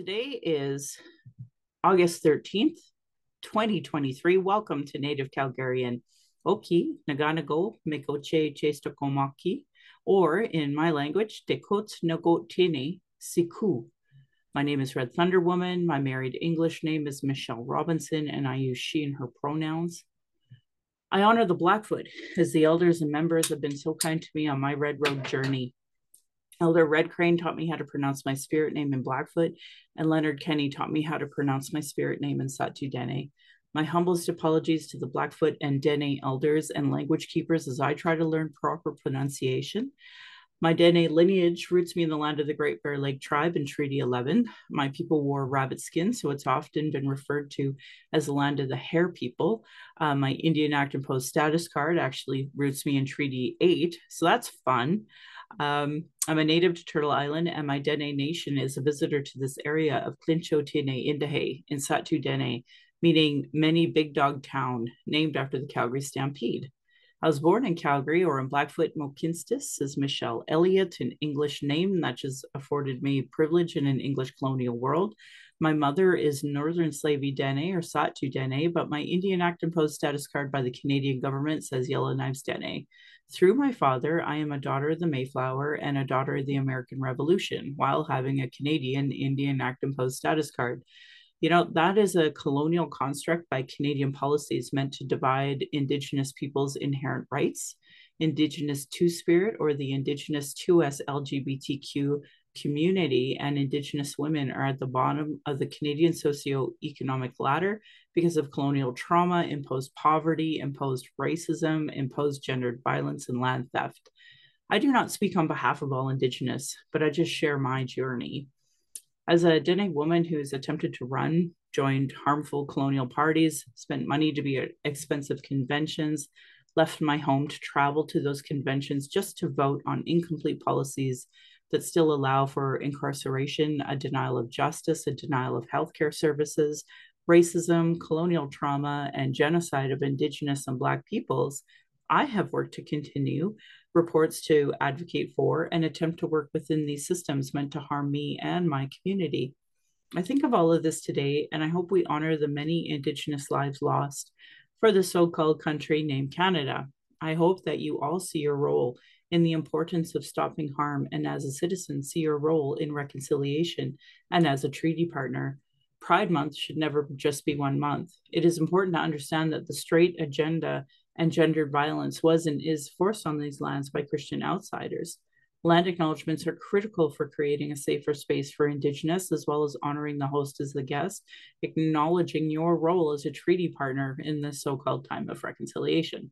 Today is August 13th, 2023. Welcome to Native Calgarian Oki, Naganago, Mekoche Chestokomaki, or in my language, Dekot Nagotine Siku. My name is Red Thunder Woman. My married English name is Michelle Robinson, and I use she and her pronouns. I honor the Blackfoot as the elders and members have been so kind to me on my Red Road journey. Elder Red Crane taught me how to pronounce my spirit name in Blackfoot, and Leonard Kenny taught me how to pronounce my spirit name in Sahtu Dene. My humblest apologies to the Blackfoot and Dene elders and language keepers as I try to learn proper pronunciation. My Dene lineage roots me in the land of the Great Bear Lake tribe in Treaty 11. My people wore rabbit skin, so it's often been referred to as the land of the hare people. Uh, my Indian Act imposed status card actually roots me in Treaty 8, so that's fun. Um, I'm a native to Turtle Island, and my Dene Nation is a visitor to this area of Clincho Tine Indahe in Sahtu Dene, meaning many big dog town, named after the Calgary Stampede. I was born in Calgary or in Blackfoot Mohkinstsis as Michelle Elliott, an English name that just afforded me privilege in an English colonial world. My mother is Northern Slavey Dene or Sahtu Dene, but my Indian Act imposed status card by the Canadian government says Yellowknives Dene. Through my father, I am a daughter of the Mayflower and a daughter of the American Revolution while having a Canadian Indian Act imposed status card. You know, that is a colonial construct by Canadian policies meant to divide Indigenous peoples' inherent rights. Indigenous Two Spirit or the Indigenous 2S LGBTQ community and Indigenous women are at the bottom of the Canadian socio-economic ladder because of colonial trauma, imposed poverty, imposed racism, imposed gendered violence, and land theft. I do not speak on behalf of all Indigenous, but I just share my journey. As a Dene woman who has attempted to run, joined harmful colonial parties, spent money to be at expensive conventions, left my home to travel to those conventions just to vote on incomplete policies that still allow for incarceration, a denial of justice, a denial of healthcare services, racism, colonial trauma, and genocide of Indigenous and Black peoples, I have worked to continue reports to advocate for and attempt to work within these systems meant to harm me and my community. I think of all of this today, and I hope we honor the many Indigenous lives lost for the so called country named Canada. I hope that you all see your role in the importance of stopping harm and as a citizen see your role in reconciliation and as a treaty partner. Pride Month should never just be one month. It is important to understand that the straight agenda and gendered violence was and is forced on these lands by Christian outsiders. Land acknowledgements are critical for creating a safer space for Indigenous, as well as honoring the host as the guest, acknowledging your role as a treaty partner in this so called time of reconciliation.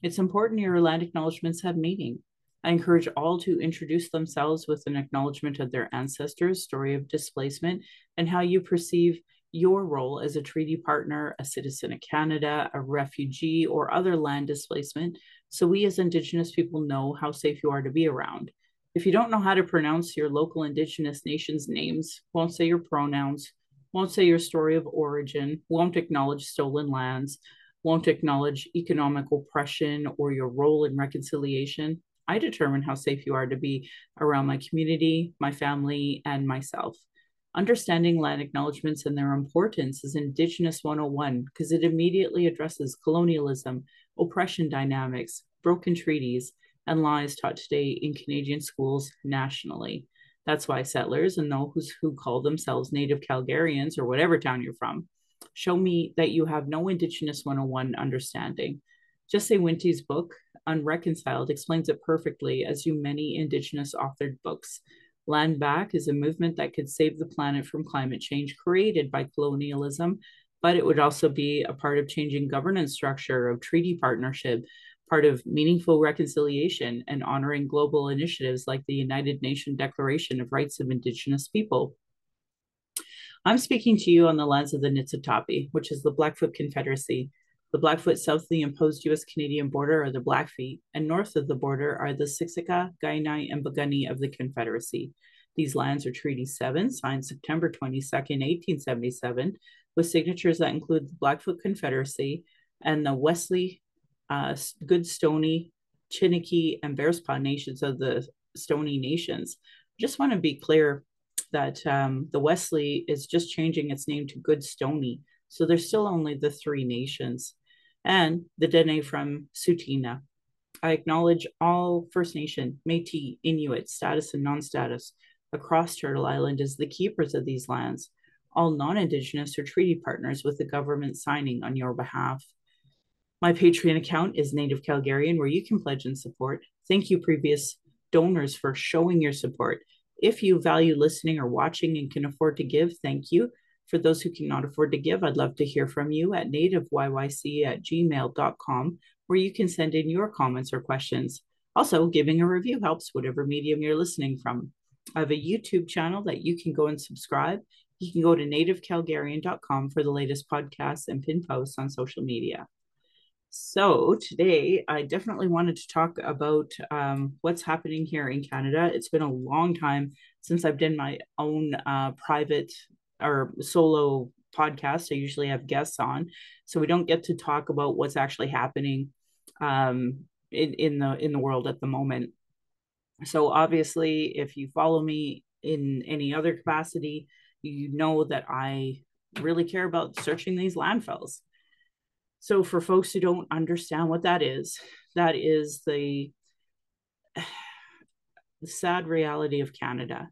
It's important your land acknowledgements have meaning. I encourage all to introduce themselves with an acknowledgement of their ancestors' story of displacement and how you perceive your role as a treaty partner, a citizen of Canada, a refugee, or other land displacement, so we as Indigenous people know how safe you are to be around. If you don't know how to pronounce your local Indigenous nation's names, won't say your pronouns, won't say your story of origin, won't acknowledge stolen lands, won't acknowledge economic oppression or your role in reconciliation, I determine how safe you are to be around my community, my family, and myself. Understanding land acknowledgements and their importance is Indigenous 101 because it immediately addresses colonialism, oppression dynamics, broken treaties, and lies taught today in Canadian schools nationally. That's why settlers and those who call themselves Native Calgarians or whatever town you're from show me that you have no Indigenous 101 understanding. Jesse Wente's book, Unreconciled, explains it perfectly, as do many Indigenous authored books. Land Back is a movement that could save the planet from climate change created by colonialism, but it would also be a part of changing governance structure, of treaty partnership, part of meaningful reconciliation, and honoring global initiatives like the United Nations Declaration of Rights of Indigenous People. I'm speaking to you on the lens of the Niitsitapi, which is the Blackfoot Confederacy. The Blackfoot south of the imposed US Canadian border are the Blackfeet, and north of the border are the Siksika, Kainai, and Piikani of the Confederacy. These lands are Treaty 7, signed September 22, 1877, with signatures that include the Blackfoot Confederacy and the Wesley, uh, Goodstoney, Chiniki, and Bearspaw nations of the Stoney Nations. Just want to be clear that um, the Wesley is just changing its name to Good Stoney. So there's still only the three nations. And the Dene from Tsuut'ina. I acknowledge all First Nation, Metis, Inuit, status and non-status across Turtle Island as the keepers of these lands, all non-Indigenous or treaty partners with the government signing on your behalf. My Patreon account is Native Calgarian, where you can pledge and support. Thank you, previous donors, for showing your support. If you value listening or watching and can afford to give, thank you. For those who cannot afford to give, I'd love to hear from you at nativeyyc at gmail.com, where you can send in your comments or questions. Also, giving a review helps, whatever medium you're listening from. I have a YouTube channel that you can go and subscribe. You can go to nativecalgarian.com for the latest podcasts and pin posts on social media. So today, I definitely wanted to talk about um, what's happening here in Canada. It's been a long time since I've done my own uh, private or solo podcast. I usually have guests on, so we don't get to talk about what's actually happening um, in in the in the world at the moment. So obviously, if you follow me in any other capacity, you know that I really care about searching these landfills. So, for folks who don't understand what that is, that is the sad reality of Canada.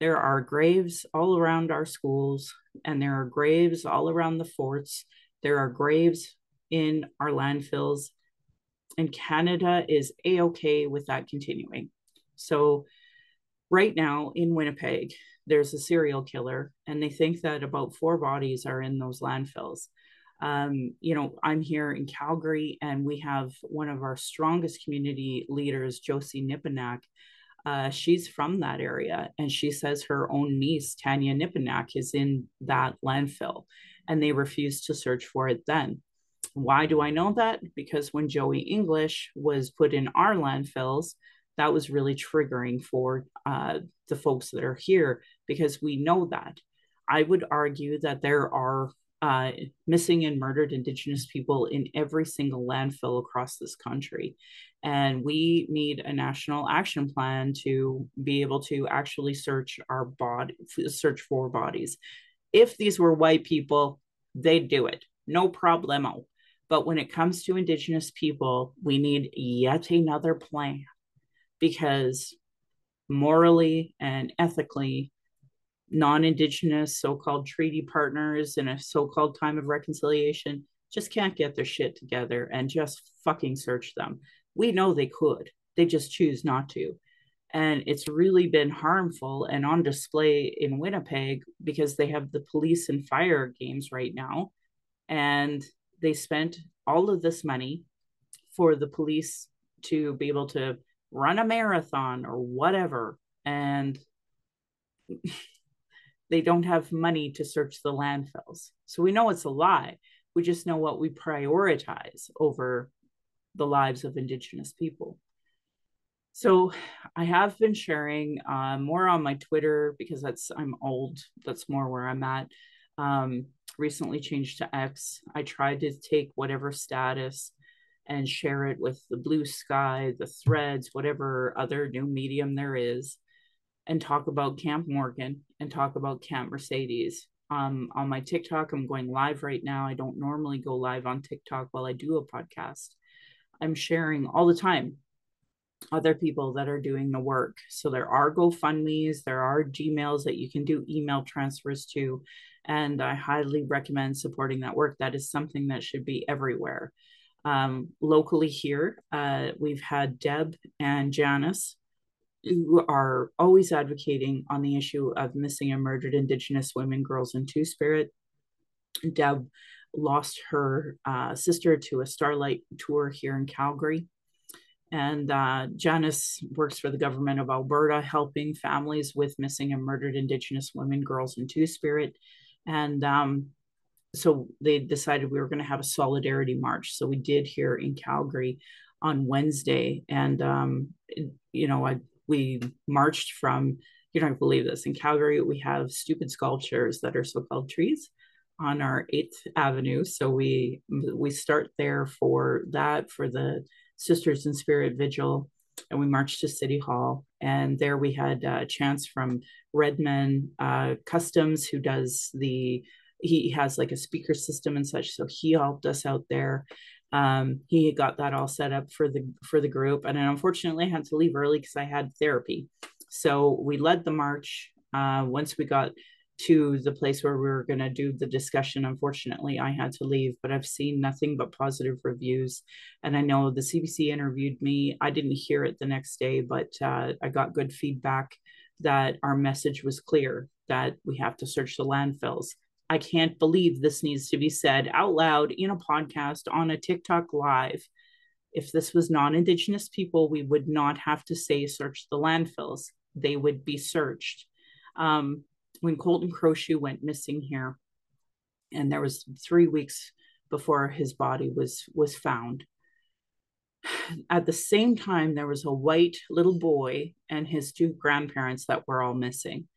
There are graves all around our schools, and there are graves all around the forts. There are graves in our landfills, and Canada is a okay with that continuing. So, right now in Winnipeg, there's a serial killer, and they think that about four bodies are in those landfills um, you know, I'm here in Calgary, and we have one of our strongest community leaders, Josie Nepinak. Uh, she's from that area, and she says her own niece, Tanya Nepinak, is in that landfill, and they refused to search for it then. Why do I know that? Because when Joey English was put in our landfills, that was really triggering for uh, the folks that are here because we know that. I would argue that there are uh, missing and murdered Indigenous people in every single landfill across this country. And we need a national action plan to be able to actually search our body, search for bodies. If these were white people, they'd do it, no problemo. But when it comes to Indigenous people, we need yet another plan because morally and ethically, non-indigenous so-called treaty partners in a so-called time of reconciliation just can't get their shit together and just fucking search them. We know they could. They just choose not to. And it's really been harmful and on display in winnipeg because they have the police and fire games right now. And they spent all of this money for the police to be able to run a marathon or whatever. And they don't have money to search the landfills. So we know it's a lie. We just know what we prioritize over the lives of Indigenous people. So I have been sharing uh, more on my Twitter because that's I'm old. That's more where I'm at. Um, recently changed to X. I tried to take whatever status and share it with the blue sky, the threads, whatever other new medium there is and talk about Camp Morgan and talk about Camp Mercedes. Um, on my TikTok, I'm going live right now. I don't normally go live on TikTok while I do a podcast. I'm sharing all the time other people that are doing the work. So there are GoFundMe's, there are Gmails that you can do email transfers to. And I highly recommend supporting that work. That is something that should be everywhere. Um, locally here, uh, we've had Deb and Janice who are always advocating on the issue of missing and murdered Indigenous women, girls, and Two Spirit. Deb lost her uh, sister to a Starlight tour here in Calgary. And uh, Janice works for the government of Alberta, helping families with missing and murdered Indigenous women, girls, and Two Spirit. And um, so they decided we were going to have a solidarity march. So we did here in Calgary on Wednesday. And, um, you know, I we marched from you're not going to believe this in calgary we have stupid sculptures that are so-called trees on our 8th avenue so we we start there for that for the sisters in spirit vigil and we marched to City Hall. And there we had a chance from Redman uh, Customs, who does the he has like a speaker system and such so he helped us out there um, he got that all set up for the for the group and unfortunately i had to leave early because i had therapy. So we led the march uh, once we got to the place where we were going to do the discussion unfortunately i had to leave but i've seen nothing but positive reviews. And i know the cbc interviewed me. I didn't hear it the next day but uh, i got good feedback that our message was clear that we have to search the landfills I can't believe this needs to be said out loud in a podcast on a TikTok live. If this was non Indigenous people, we would not have to say search the landfills. They would be searched. Um, when Colten Crowshoe went missing here, and there was three weeks before his body was was found. At the same time, there was a white little boy and his two grandparents that were all missing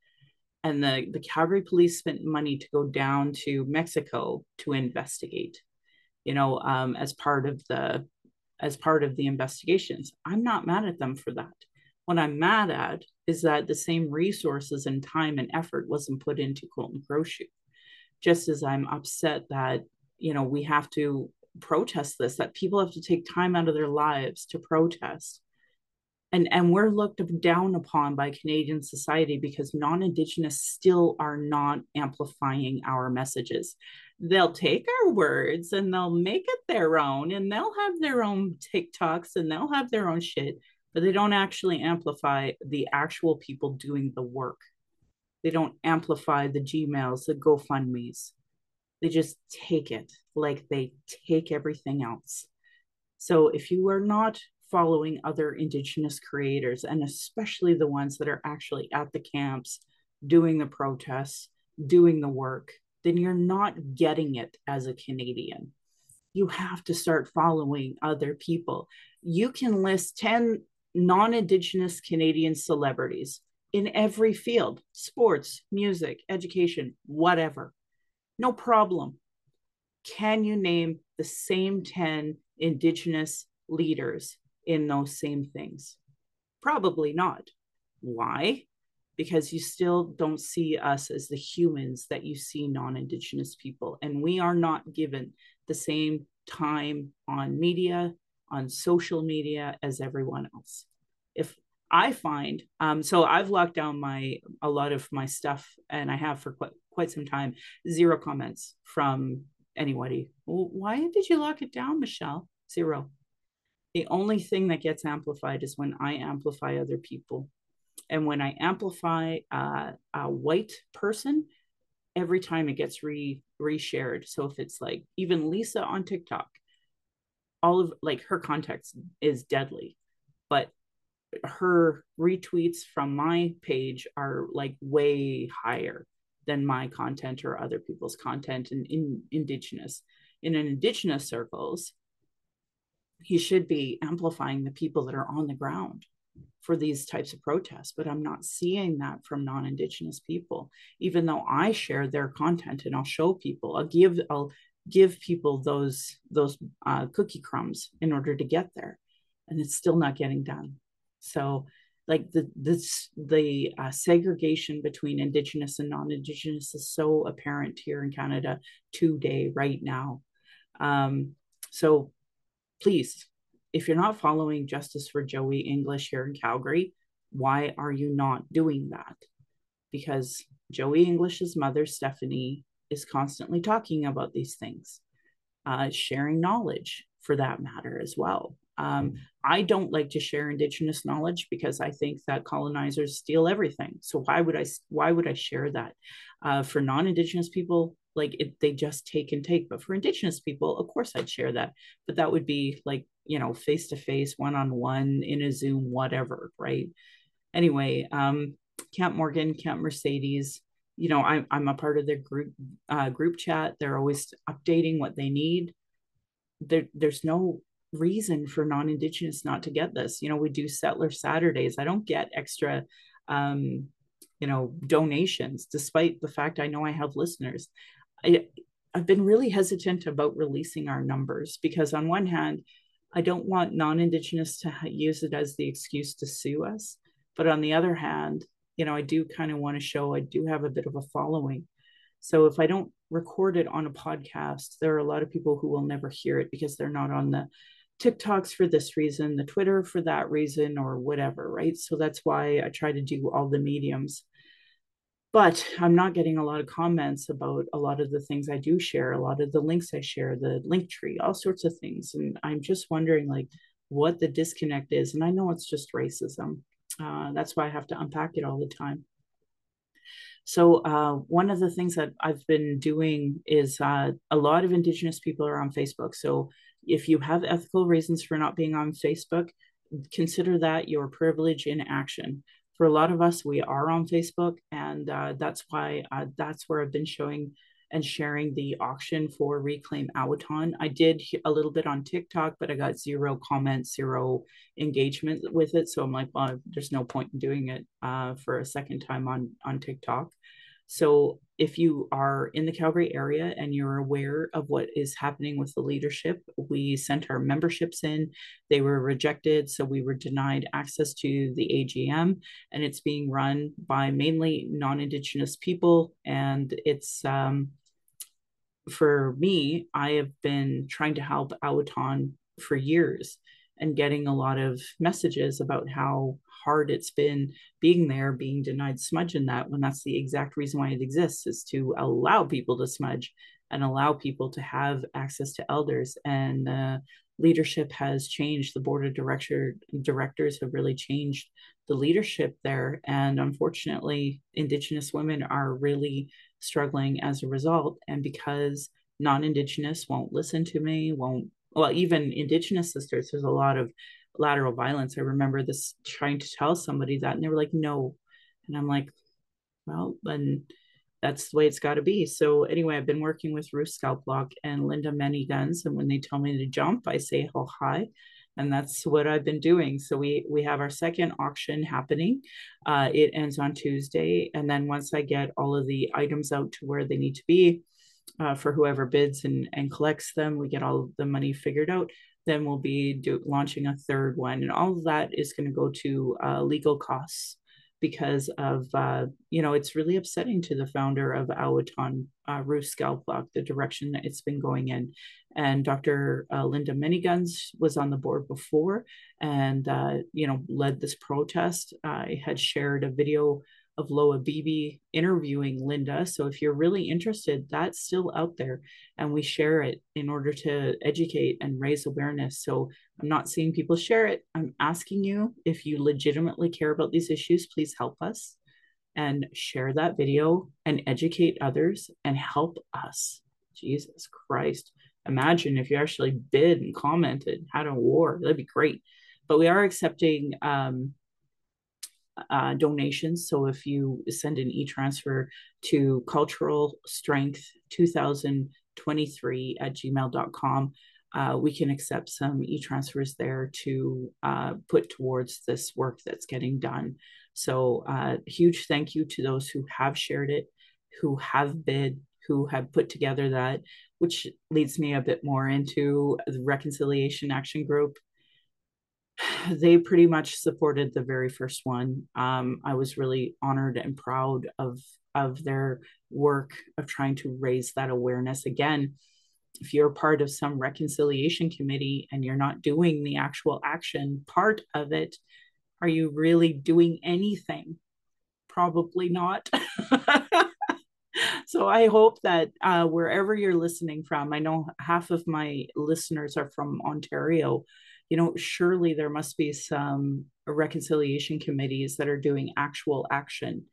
and the, the Calgary police spent money to go down to Mexico to investigate, you know, um, as part of the as part of the investigations. I'm not mad at them for that. What I'm mad at is that the same resources and time and effort wasn't put into Colten Crowshoe. Just as I'm upset that, you know, we have to protest this, that people have to take time out of their lives to protest and and we're looked down upon by canadian society because non-indigenous still are not amplifying our messages. They'll take our words and they'll make it their own and they'll have their own tiktoks and they'll have their own shit but they don't actually amplify the actual people doing the work. They don't amplify the gmails the gofundme's. They just take it like they take everything else. So if you are not following other Indigenous creators, and especially the ones that are actually at the camps, doing the protests, doing the work, then you're not getting it as a Canadian. You have to start following other people. You can list 10 non Indigenous Canadian celebrities in every field sports, music, education, whatever. No problem. Can you name the same 10 Indigenous leaders in those same things? Probably not. Why? Because you still don't see us as the humans that you see non Indigenous people. And we are not given the same time on media, on social media as everyone else. If I find, um, so I've locked down my a lot of my stuff, and I have for quite quite some time. Zero comments from anybody. Well, why did you lock it down, Michelle? Zero the only thing that gets amplified is when I amplify other people. And when I amplify uh, a white person, every time it gets re reshared. So if it's like even Lisa on TikTok, all of like her context is deadly, but her retweets from my page are like way higher than my content or other people's content in, in indigenous in an indigenous circles he should be amplifying the people that are on the ground for these types of protests but i'm not seeing that from non-indigenous people. Even though i share their content and i'll show people i'll give i'll give people those those uh, cookie crumbs in order to get there and it's still not getting done. So like the this the uh, segregation between indigenous and non-indigenous is so apparent here in canada today right now. Um, so please, if you're not following Justice for Joey English here in Calgary, why are you not doing that? Because Joey English's mother, Stephanie, is constantly talking about these things, uh, sharing knowledge for that matter as well. Um, I don't like to share Indigenous knowledge because I think that colonizers steal everything. So why would I? Why would I share that? Uh, for non-Indigenous people, like it, they just take and take. But for indigenous people of course i'd share that. But that would be like you know face to face one on one in a zoom whatever right? Anyway um camp morgan camp mercedes you know i'm, I'm a part of their group uh, group chat. They're always updating what they need. There, there's no reason for non-indigenous not to get this. You know we do settler saturdays. I don't get extra um you know donations despite the fact i know i have listeners I, I've been really hesitant about releasing our numbers because, on one hand, I don't want non Indigenous to use it as the excuse to sue us. But on the other hand, you know, I do kind of want to show I do have a bit of a following. So if I don't record it on a podcast, there are a lot of people who will never hear it because they're not on the TikToks for this reason, the Twitter for that reason, or whatever, right? So that's why I try to do all the mediums. But I'm not getting a lot of comments about a lot of the things I do share, a lot of the links I share, the link tree, all sorts of things. And I'm just wondering, like, what the disconnect is. And I know it's just racism. Uh, that's why I have to unpack it all the time. So uh, one of the things that I've been doing is uh, a lot of Indigenous people are on Facebook. So if you have ethical reasons for not being on Facebook, consider that your privilege in action. For a lot of us, we are on Facebook, and uh, that's why uh, that's where I've been showing and sharing the auction for Reclaim Awotaan. I did a little bit on TikTok, but I got zero comments, zero engagement with it. So I'm like, well, there's no point in doing it uh, for a second time on on TikTok. So if you are in the Calgary area and you're aware of what is happening with the leadership, we sent our memberships in. They were rejected, so we were denied access to the AGM, and it's being run by mainly non-Indigenous people, and it's um, for me, I have been trying to help Awotaan for years and getting a lot of messages about how hard it's been being there, being denied smudge in that, when that's the exact reason why it exists is to allow people to smudge and allow people to have access to elders. And uh, leadership has changed. The board of director directors have really changed the leadership there. And unfortunately, Indigenous women are really struggling as a result. And because non Indigenous won't listen to me, won't, well, even Indigenous sisters, there's a lot of lateral violence. I remember this trying to tell somebody that, and they were like, no. And I'm like, well, then that's the way it's got to be. So anyway, I've been working with Ruth Scalplock and Linda Many Guns, and when they tell me to jump, I say oh hi, and that's what I've been doing. So we we have our second auction happening. Uh, it ends on Tuesday, and then once I get all of the items out to where they need to be. Uh, for whoever bids and, and collects them, we get all the money figured out then we'll be do, launching a third one and all of that is going to go to uh, legal costs because of uh, you know it's really upsetting to the founder of Awotaan, uh, Ruth Scalplock, the direction that it's been going in. And Dr. Uh, Linda Manyguns was on the board before, and uh, you know led this protest. I had shared a video of Loa Beebe interviewing Linda. So if you're really interested, that's still out there. And we share it in order to educate and raise awareness. So I'm not seeing people share it. I'm asking you if you legitimately care about these issues, please help us and share that video and educate others and help us. Jesus Christ. Imagine if you actually bid and commented, had a war, that'd be great. But we are accepting um, uh, donations. So if you send an e-transfer to cultural strength 2023 at gmail.com, uh, we can accept some e-transfers there to uh, put towards this work that's getting done. So uh, huge thank you to those who have shared it, who have bid, who have put together that, which leads me a bit more into the Reconciliation Action Group they pretty much supported the very first one. Um, I was really honored and proud of of their work of trying to raise that awareness again. If you're part of some reconciliation committee and you're not doing the actual action part of it, are you really doing anything? Probably not. so I hope that uh, wherever you're listening from, I know half of my listeners are from Ontario you know, surely there must be some reconciliation committees that are doing actual action.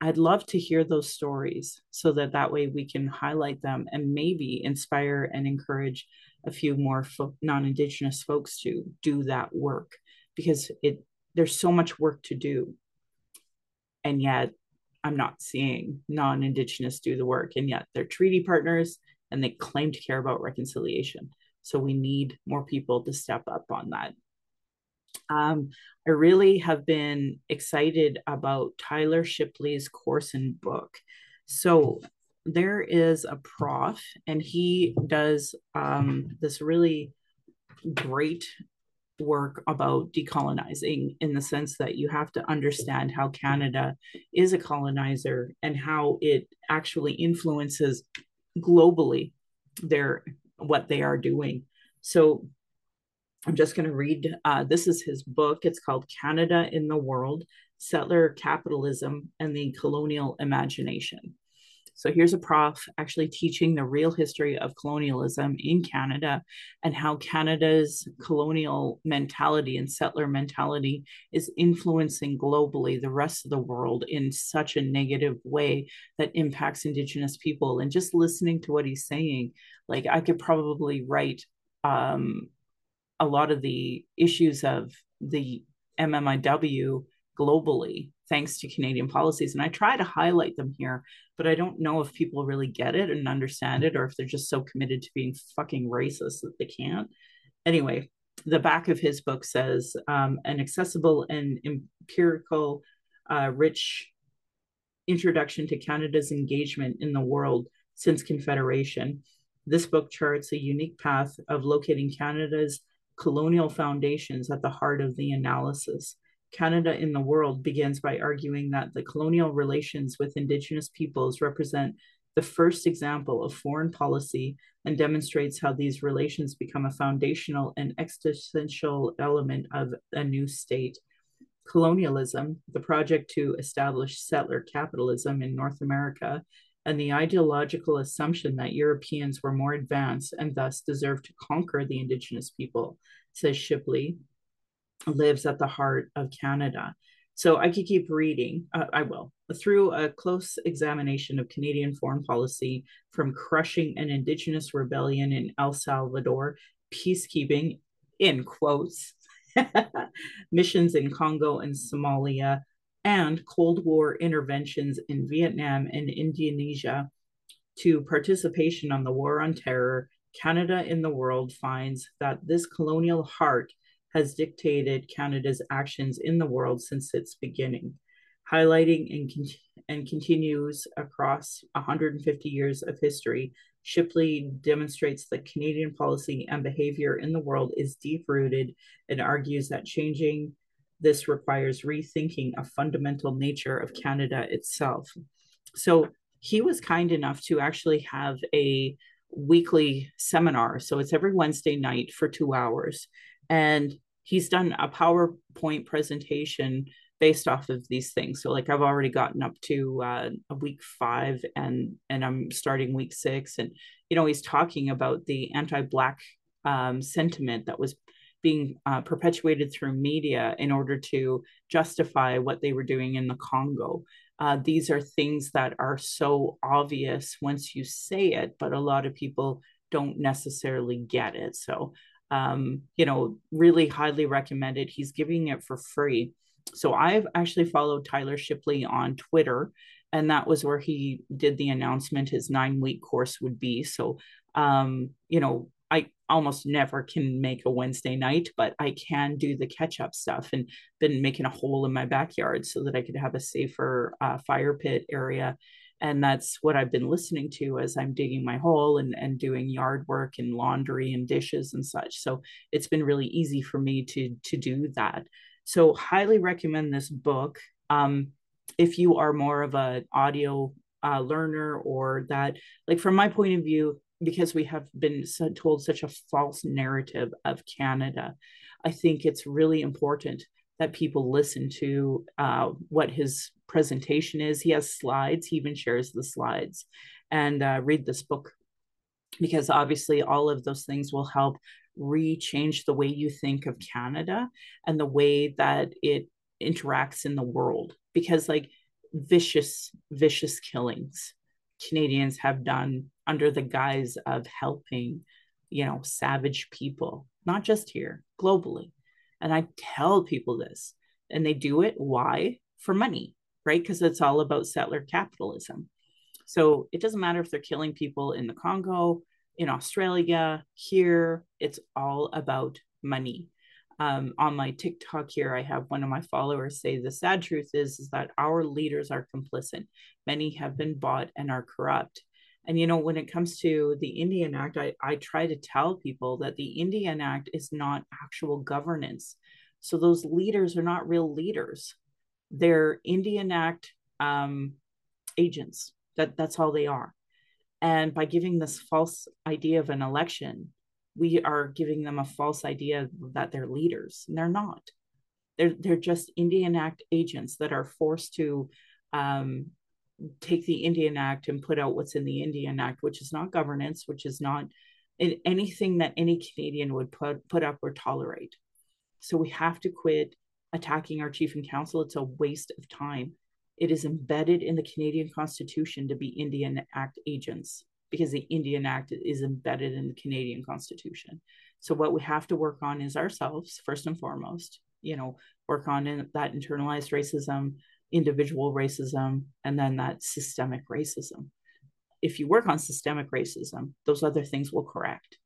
I'd love to hear those stories so that that way we can highlight them and maybe inspire and encourage a few more fo- non-indigenous folks to do that work because it there's so much work to do and yet i'm not seeing non-indigenous do the work and yet they're treaty partners and they claim to care about reconciliation so we need more people to step up on that. Um, I really have been excited about Tyler Shipley's course and book. So there is a prof, and he does um, this really great work about decolonizing in the sense that you have to understand how Canada is a colonizer and how it actually influences globally their what they are doing. So I'm just going to read. Uh, this is his book. It's called Canada in the World Settler Capitalism and the Colonial Imagination. So here's a prof actually teaching the real history of colonialism in Canada and how Canada's colonial mentality and settler mentality is influencing globally the rest of the world in such a negative way that impacts Indigenous people. And just listening to what he's saying, like I could probably write um, a lot of the issues of the MMIW globally thanks to Canadian policies. And I try to highlight them here, but I don't know if people really get it and understand it or if they're just so committed to being fucking racist that they can't. Anyway, the back of his book says um, an accessible and empirical, uh, rich introduction to Canada's engagement in the world since Confederation. This book charts a unique path of locating Canada's colonial foundations at the heart of the analysis. Canada in the World begins by arguing that the colonial relations with Indigenous peoples represent the first example of foreign policy and demonstrates how these relations become a foundational and existential element of a new state. Colonialism, the project to establish settler capitalism in North America, and the ideological assumption that Europeans were more advanced and thus deserved to conquer the Indigenous people, says Shipley, lives at the heart of Canada. So I could keep reading. Uh, I will. Through a close examination of Canadian foreign policy, from crushing an Indigenous rebellion in El Salvador, peacekeeping, in quotes, missions in Congo and Somalia, and Cold War interventions in Vietnam and Indonesia, to participation on the War on Terror, Canada in the world finds that this colonial heart has dictated Canada's actions in the world since its beginning, highlighting and, con- and continues across 150 years of history. Shipley demonstrates that Canadian policy and behavior in the world is deep rooted and argues that changing this requires rethinking a fundamental nature of Canada itself. So he was kind enough to actually have a weekly seminar. So it's every Wednesday night for two hours and he's done a PowerPoint presentation based off of these things. So like I've already gotten up to uh, a week five and and I'm starting week six. And you know, he's talking about the anti-black um, sentiment that was being uh, perpetuated through media in order to justify what they were doing in the Congo. Uh, these are things that are so obvious once you say it, but a lot of people don't necessarily get it. So um, you know, really highly recommended. He's giving it for free. So I've actually followed Tyler Shipley on Twitter, and that was where he did the announcement his nine week course would be. So, um, you know, I almost never can make a Wednesday night, but I can do the catch up stuff and been making a hole in my backyard so that I could have a safer uh, fire pit area and that's what I've been listening to as I'm digging my hole and, and doing yard work and laundry and dishes and such. So it's been really easy for me to to do that. So highly recommend this book. Um, if you are more of an audio uh, learner or that, like from my point of view, because we have been told such a false narrative of Canada, I think it's really important that people listen to uh, what his presentation is. He has slides, he even shares the slides, and uh, read this book because obviously all of those things will help re-change the way you think of Canada and the way that it interacts in the world because like vicious vicious killings Canadians have done under the guise of helping you know savage people not just here globally and I tell people this and they do it why for money right? Because it's all about settler capitalism. So it doesn't matter if they're killing people in the Congo, in Australia, here, it's all about money. Um, on my TikTok here, I have one of my followers say the sad truth is, is that our leaders are complicit. Many have been bought and are corrupt. And, you know, when it comes to the Indian Act, I, I try to tell people that the Indian Act is not actual governance. So those leaders are not real leaders. They're Indian Act um, agents. That, that's all they are. And by giving this false idea of an election, we are giving them a false idea that they're leaders. And they're not. They're, they're just Indian Act agents that are forced to um, take the Indian Act and put out what's in the Indian Act, which is not governance, which is not anything that any Canadian would put, put up or tolerate. So we have to quit attacking our chief and council. It's a waste of time. It is embedded in the Canadian Constitution to be Indian Act agents because the Indian Act is embedded in the Canadian Constitution. So what we have to work on is ourselves first and foremost. You know, work on in, that internalized racism, individual racism, and then that systemic racism. If you work on systemic racism, those other things will correct.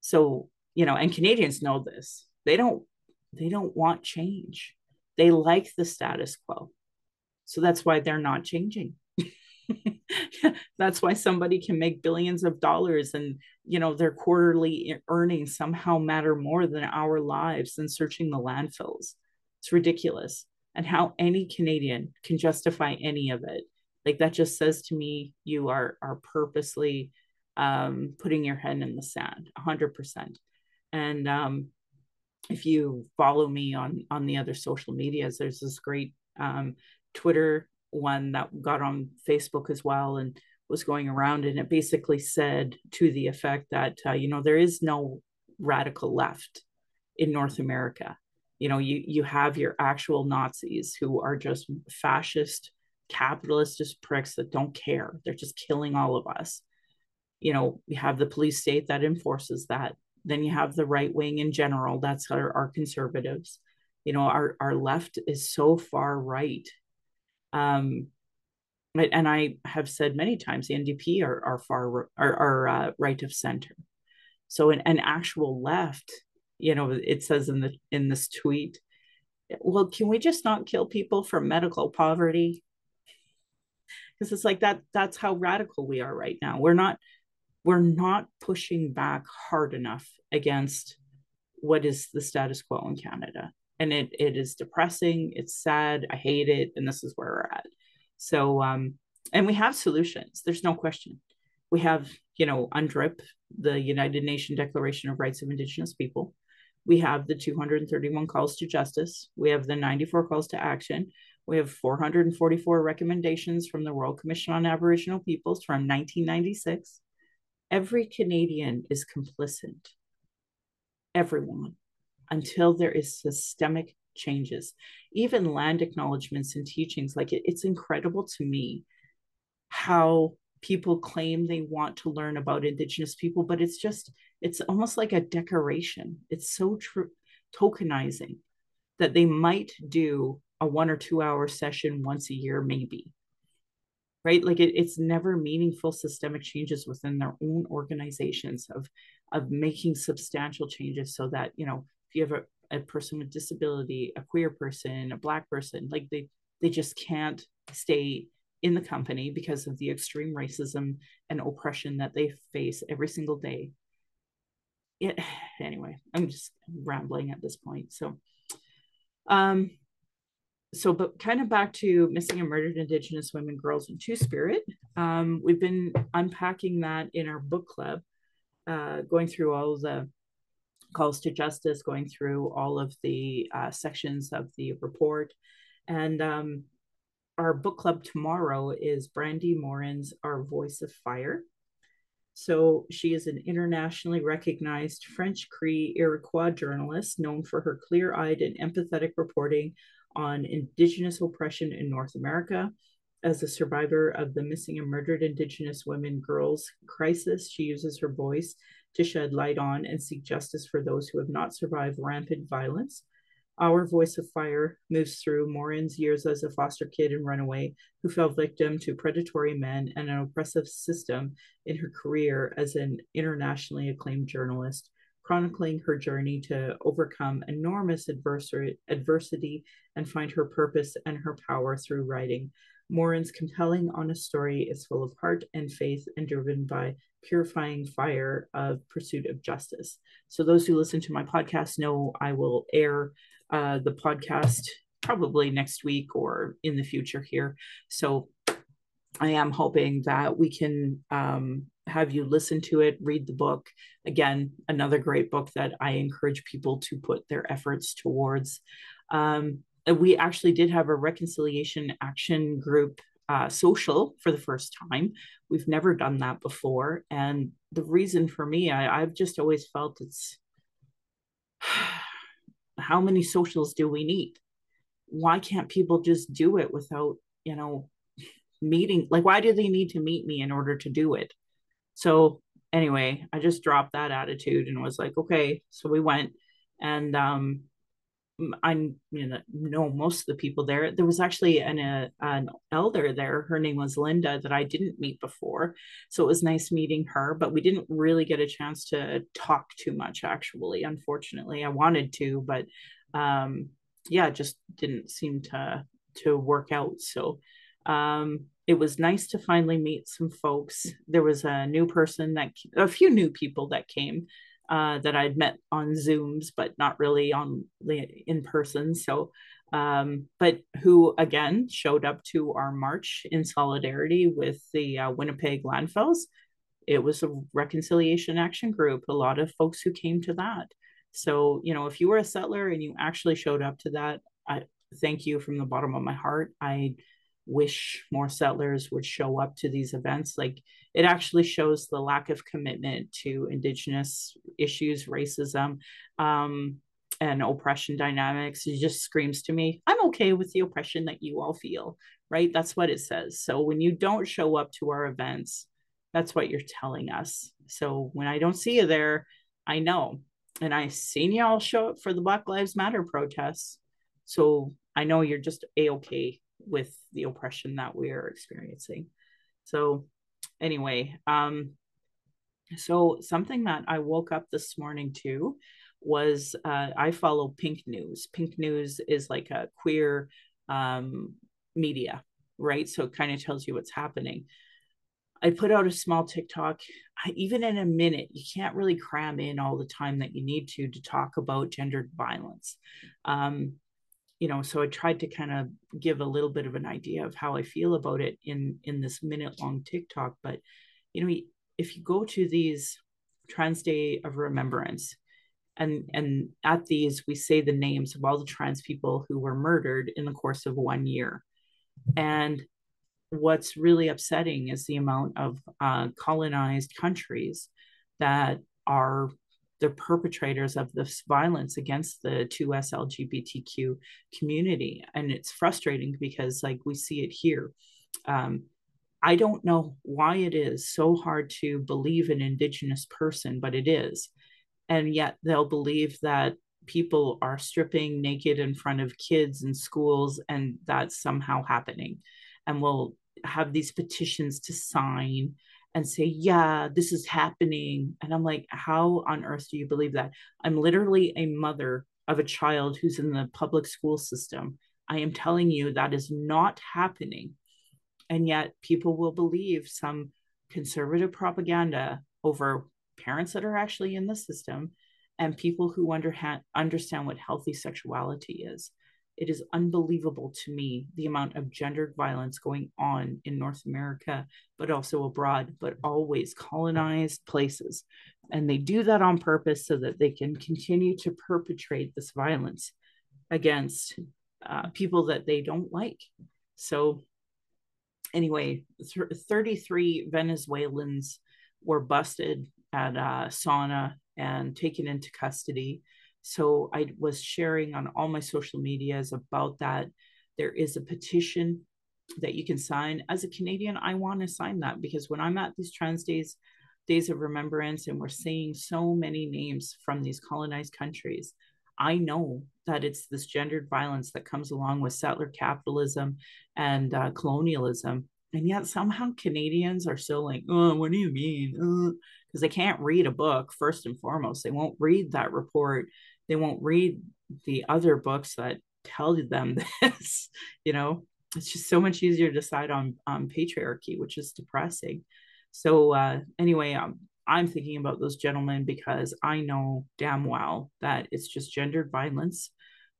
So, you know, and Canadians know this. They don't they don't want change. They like the status quo. So that's why they're not changing. that's why somebody can make billions of dollars and you know their quarterly earnings somehow matter more than our lives than searching the landfills it's ridiculous and how any Canadian can justify any of it. Like that just says to me, you are are purposely um, putting your head in the sand, hundred percent. And um, if you follow me on on the other social medias, there's this great um, Twitter one that got on Facebook as well and was going around, and it basically said to the effect that uh, you know there is no radical left in North America you know you you have your actual nazis who are just fascist capitalist just pricks that don't care. They're just killing all of us. You know you have the police state that enforces that. Then you have the right wing in general. That's our, our conservatives. You know our our left is so far right. Um and I have said many times the NDP are, are far are, are uh, right of center. So an, an actual left you know it says in the in this tweet well can we just not kill people for medical poverty? Because it's like that that's how radical we are right now. We're not we're not pushing back hard enough against what is the status quo in canada. And it it is depressing it's sad i hate it and this is where we're at. So um and we have solutions there's no question. We have you know UNDRIP the united nation declaration of rights of indigenous people we have the 231 calls to justice. We have the 94 calls to action. We have 444 recommendations from the Royal Commission on Aboriginal Peoples from 1996. Every Canadian is complicit. Everyone, until there is systemic changes. Even land acknowledgements and teachings, like it, it's incredible to me how people claim they want to learn about Indigenous people, but it's just it's almost like a decoration. It's so tokenizing that they might do a one or two hour session once a year, maybe. Right? Like it, it's never meaningful systemic changes within their own organizations of of making substantial changes so that, you know, if you have a, a person with disability, a queer person, a black person, like they they just can't stay in the company because of the extreme racism and oppression that they face every single day it, anyway, I'm just rambling at this point. So, um, so but kind of back to missing and murdered Indigenous women, girls, and Two Spirit. Um, we've been unpacking that in our book club, uh, going through all the calls to justice, going through all of the uh, sections of the report, and um, our book club tomorrow is Brandi Morin's Our Voice of Fire. So she is an internationally recognized French Cree Iroquois journalist known for her clear eyed and empathetic reporting on Indigenous oppression in North America. As a survivor of the missing and murdered Indigenous women girls crisis, she uses her voice to shed light on and seek justice for those who have not survived rampant violence our Voice of Fire moves through Morin's years as a foster kid and runaway who fell victim to predatory men and an oppressive system in her career as an internationally acclaimed journalist, chronicling her journey to overcome enormous adversity and find her purpose and her power through writing. Morin's compelling, honest story is full of heart and faith and driven by purifying fire of pursuit of justice. So those who listen to my podcast know I will air uh, the podcast probably next week or in the future here. So I am hoping that we can um, have you listen to it, read the book. Again, another great book that I encourage people to put their efforts towards. Um, we actually did have a reconciliation action group uh, social for the first time. We've never done that before. And the reason for me, I, I've just always felt it's how many socials do we need? Why can't people just do it without, you know, meeting? Like, why do they need to meet me in order to do it? So, anyway, I just dropped that attitude and was like, okay. So we went and um, I you know, know most of the people there. There was actually an uh, an elder there. Her name was Linda that I didn't meet before, so it was nice meeting her. But we didn't really get a chance to talk too much. Actually, unfortunately, I wanted to, but um, yeah, just didn't seem to to work out. So um, it was nice to finally meet some folks. There was a new person that a few new people that came uh, that I'd met on Zooms, but not really on in person. So, um, but who again showed up to our march in solidarity with the uh, Winnipeg landfills. It was a reconciliation action group. A lot of folks who came to that. So, you know, if you were a settler and you actually showed up to that, I thank you from the bottom of my heart. I wish more settlers would show up to these events. Like it actually shows the lack of commitment to Indigenous issues, racism, um, and oppression dynamics. It just screams to me, I'm okay with the oppression that you all feel, right? That's what it says. So when you don't show up to our events, that's what you're telling us. So when I don't see you there, I know. And I seen y'all show up for the Black Lives Matter protests. So I know you're just a okay with the oppression that we are experiencing. So, anyway, um, so something that I woke up this morning to was uh, I follow Pink News. Pink News is like a queer um, media, right? So it kind of tells you what's happening. I put out a small TikTok. I, even in a minute, you can't really cram in all the time that you need to to talk about gendered violence. Um, you know so i tried to kind of give a little bit of an idea of how i feel about it in in this minute long tiktok but you know if you go to these trans day of remembrance and and at these we say the names of all the trans people who were murdered in the course of one year. And what's really upsetting is the amount of uh, colonized countries that are the perpetrators of this violence against the 2S LGBTQ community. And it's frustrating because, like, we see it here. Um, I don't know why it is so hard to believe an Indigenous person, but it is. And yet they'll believe that people are stripping naked in front of kids in schools and that's somehow happening. And we'll have these petitions to sign and say, yeah, this is happening. And I'm like, how on earth do you believe that? I'm literally a mother of a child who's in the public school system. I am telling you that is not happening. And yet people will believe some conservative propaganda over parents that are actually in the system and people who under- understand what healthy sexuality is it is unbelievable to me the amount of gendered violence going on in North America, but also abroad, but always colonized places. And they do that on purpose so that they can continue to perpetrate this violence against uh, people that they don't like. So, anyway, th- 33 Venezuelans were busted at uh, Sana and taken into custody so I was sharing on all my social medias about that. There is a petition that you can sign. As a Canadian, I want to sign that because when I'm at these trans days, days of remembrance, and we're seeing so many names from these colonized countries, I know that it's this gendered violence that comes along with settler capitalism and uh, colonialism. And yet somehow Canadians are still like, oh, what do you mean? Because uh, they can't read a book, first and foremost. They won't read that report they won't read the other books that tell them this you know it's just so much easier to decide on on patriarchy, which is depressing. So uh, anyway, um, I'm thinking about those gentlemen because I know damn well that it's just gendered violence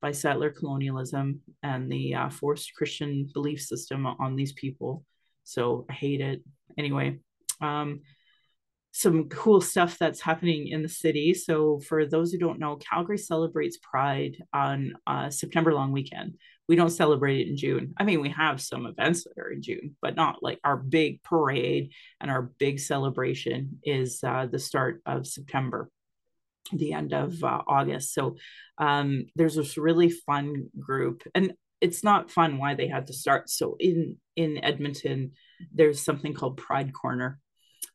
by settler colonialism and the uh, forced Christian belief system on these people. So I hate it. Anyway, um, some cool stuff that's happening in the city. So, for those who don't know, Calgary celebrates Pride on uh, September long weekend. We don't celebrate it in June. I mean, we have some events that are in June, but not like our big parade and our big celebration is uh, the start of September, the end of uh, August. So, um, there's this really fun group, and it's not fun why they had to start. So, in in Edmonton, there's something called Pride Corner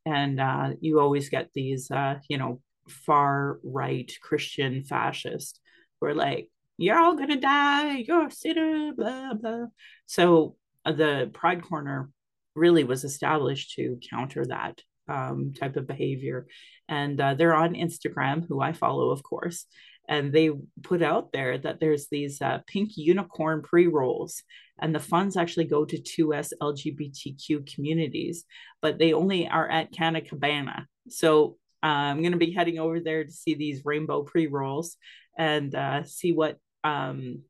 and uh, you always get these uh, you know far right christian fascists who are like you're all gonna die you're a sinner blah blah. So uh, the pride corner really was established to counter that um, type of behavior. And uh, they're on instagram who i follow of course and they put out there that there's these uh, pink unicorn pre-rolls and the funds actually go to 2s lgbtq communities but they only are at canna cabana so uh, i'm going to be heading over there to see these rainbow pre-rolls and uh, see what um,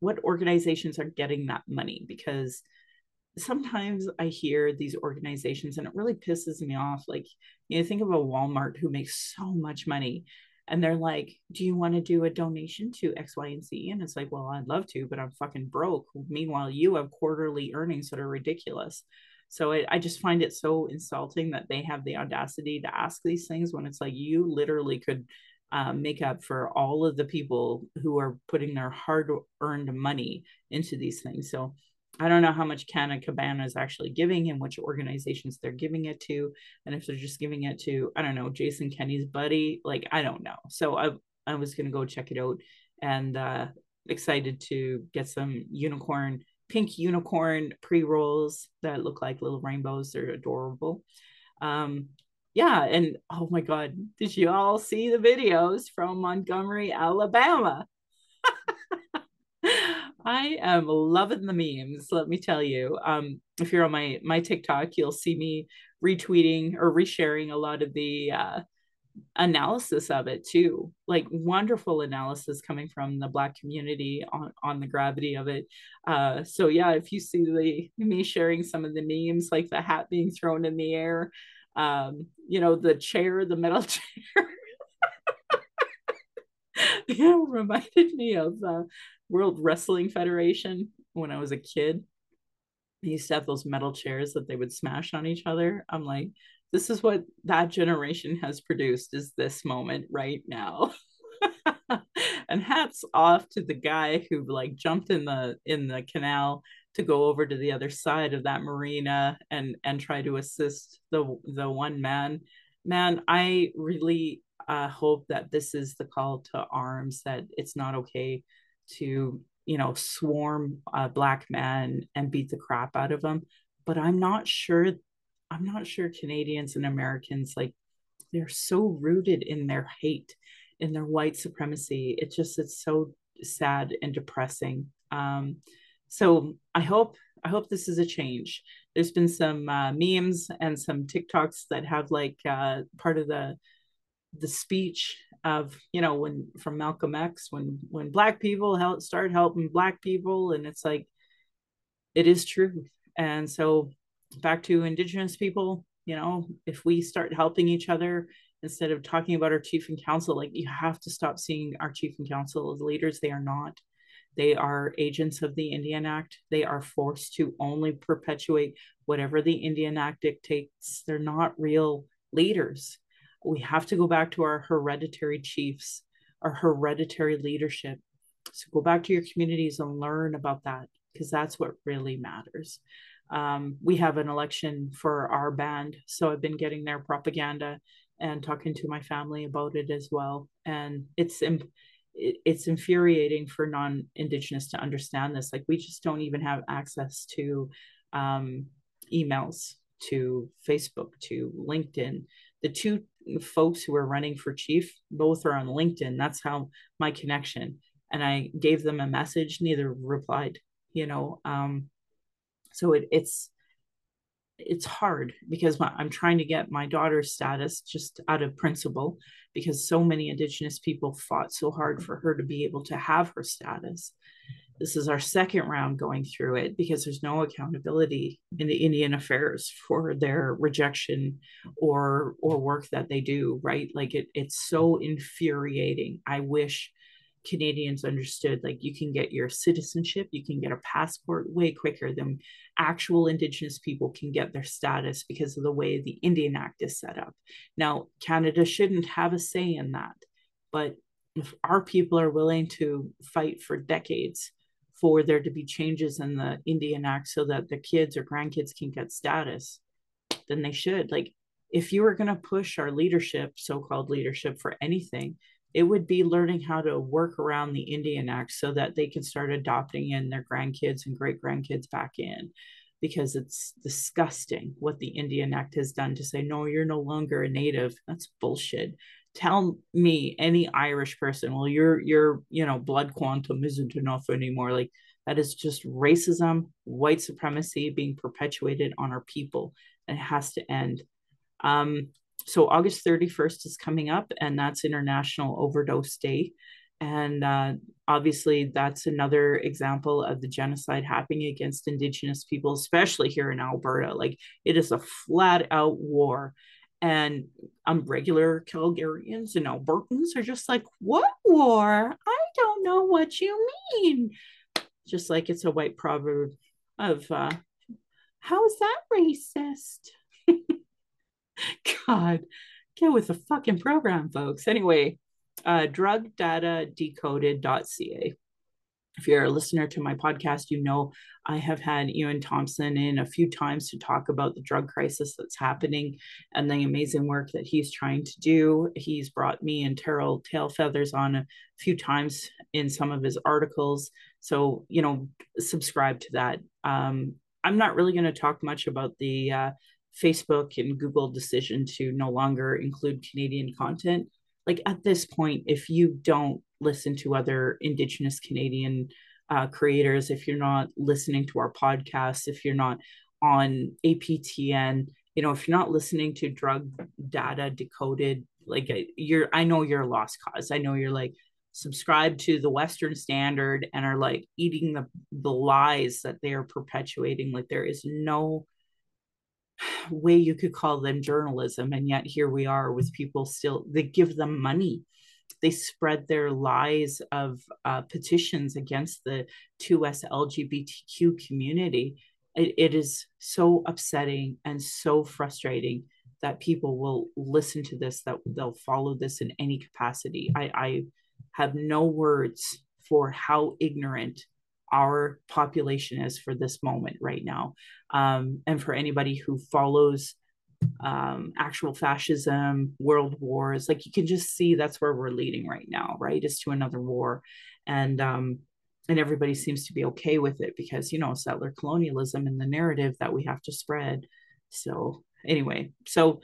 what organizations are getting that money because sometimes I hear these organizations and it really pisses me off. Like, you know, think of a Walmart who makes so much money and they're like, "Do you want to do a donation to X, Y, and Z?" And it's like, "Well, I'd love to, but I'm fucking broke." Meanwhile, you have quarterly earnings that are ridiculous. So I, I just find it so insulting that they have the audacity to ask these things when it's like you literally could um, make up for all of the people who are putting their hard-earned money into these things. So I don't know how much Canna Cabana is actually giving and which organizations they're giving it to. And if they're just giving it to, I don't know, Jason Kenney's buddy, like, I don't know. So I, I was to go check it out and uh, excited to get some unicorn, pink unicorn pre rolls that look like little rainbows. They're adorable. Um, yeah. And oh my God, did you all see the videos from Montgomery, Alabama? I am loving the memes. Let me tell you. Um, if you're on my my TikTok, you'll see me retweeting or resharing a lot of the uh, analysis of it too. Like wonderful analysis coming from the Black community on on the gravity of it. Uh, so yeah, if you see the me sharing some of the memes, like the hat being thrown in the air, um, you know, the chair, the metal chair. reminded me of uh, World Wrestling Federation when I was a kid. They used to have those metal chairs that they would smash on each other. I'm like, this is what that generation has produced is this moment right now. and hats off to the guy who like jumped in the in the canal to go over to the other side of that marina and and try to assist the the one man man i really uh, hope that this is the call to arms that it's not okay to you know swarm a black man and beat the crap out of them but i'm not sure i'm not sure canadians and americans like they're so rooted in their hate in their white supremacy. It just it's so sad and depressing. Um so i hope i hope this is a change. There's been some uh, memes and some tiktoks that have like uh, part of the the speech of you know when from Malcolm X when when black people help start helping black people and it's like it is true and so back to indigenous people you know if we start helping each other instead of talking about our chief and council like you have to stop seeing our chief and council as leaders they are not they are agents of the Indian Act. They are forced to only perpetuate whatever the Indian Act dictates. They're not real leaders we have to go back to our hereditary chiefs, our hereditary leadership. So go back to your communities and learn about that because that's what really matters. Um, we have an election for our band, so I've been getting their propaganda and talking to my family about it as well. And it's it's infuriating for non-indigenous to understand this. Like we just don't even have access to um, emails, to Facebook, to LinkedIn. The two folks who are running for chief both are on linkedin. That's how my connection. And i gave them a message neither replied you know um so it, it's it's hard because I'm trying to get my daughter's status just out of principle because so many indigenous people fought so hard for her to be able to have her status this is our second round going through it because there's no accountability in the Indian affairs for their rejection or or work that they do, right? Like it it's so infuriating. I wish Canadians understood like you can get your citizenship, you can get a passport way quicker than actual Indigenous people can get their status because of the way the Indian Act is set up. Now, Canada shouldn't have a say in that, but if our people are willing to fight for decades for there to be changes in the Indian Act so that the kids or grandkids can get status, then they should. Like, if you were going to push our leadership, so called leadership, for anything, it would be learning how to work around the Indian Act so that they can start adopting in their grandkids and great grandkids back in. Because it's disgusting what the Indian Act has done to say, no, you're no longer a native. That's bullshit tell me any irish person well your your you know blood quantum isn't enough anymore. Like that is just racism white supremacy being perpetuated on our people. And it has to end. Um so august 31st is coming up and that's international overdose day. And uh, obviously that's another example of the genocide happening against indigenous people especially here in alberta. Like it is a flat out war and um, regular Calgarians and Albertans are just like, what war? I don't know what you mean. Just like it's a white proverb of, uh, how is that racist? God, get with the fucking program, folks. Anyway, uh, drugdatadecoded.ca if you're a listener to my podcast, you know I have had Euan Thomson in a few times to talk about the drug crisis that's happening and the amazing work that he's trying to do. He's brought me and Terrell Tailfeathers on a few times in some of his articles. So, you know, subscribe to that. Um, I'm not really going to talk much about the uh, Facebook and Google decision to no longer include Canadian content. Like at this point, if you don't listen to other Indigenous Canadian uh, creators, if you're not listening to our podcasts, if you're not on APTN, you know, if you're not listening to drug data decoded, like uh, you're, I know you're a lost cause. I know you're like subscribe to the Western Standard and are like eating the the lies that they are perpetuating. Like there is no way you could call them journalism, and yet here we are with people still. They give them money they spread their lies of uh, petitions against the 2S LGBTQ community. It, it is so upsetting and so frustrating that people will listen to this, that they'll follow this in any capacity. I, I have no words for how ignorant our population is for this moment right now. Um, and for anybody who follows um, actual fascism, world wars. Like you can just see that's where we're leading right now, right? Is to another war, and um, and everybody seems to be okay with it because you know settler colonialism and the narrative that we have to spread. So anyway, so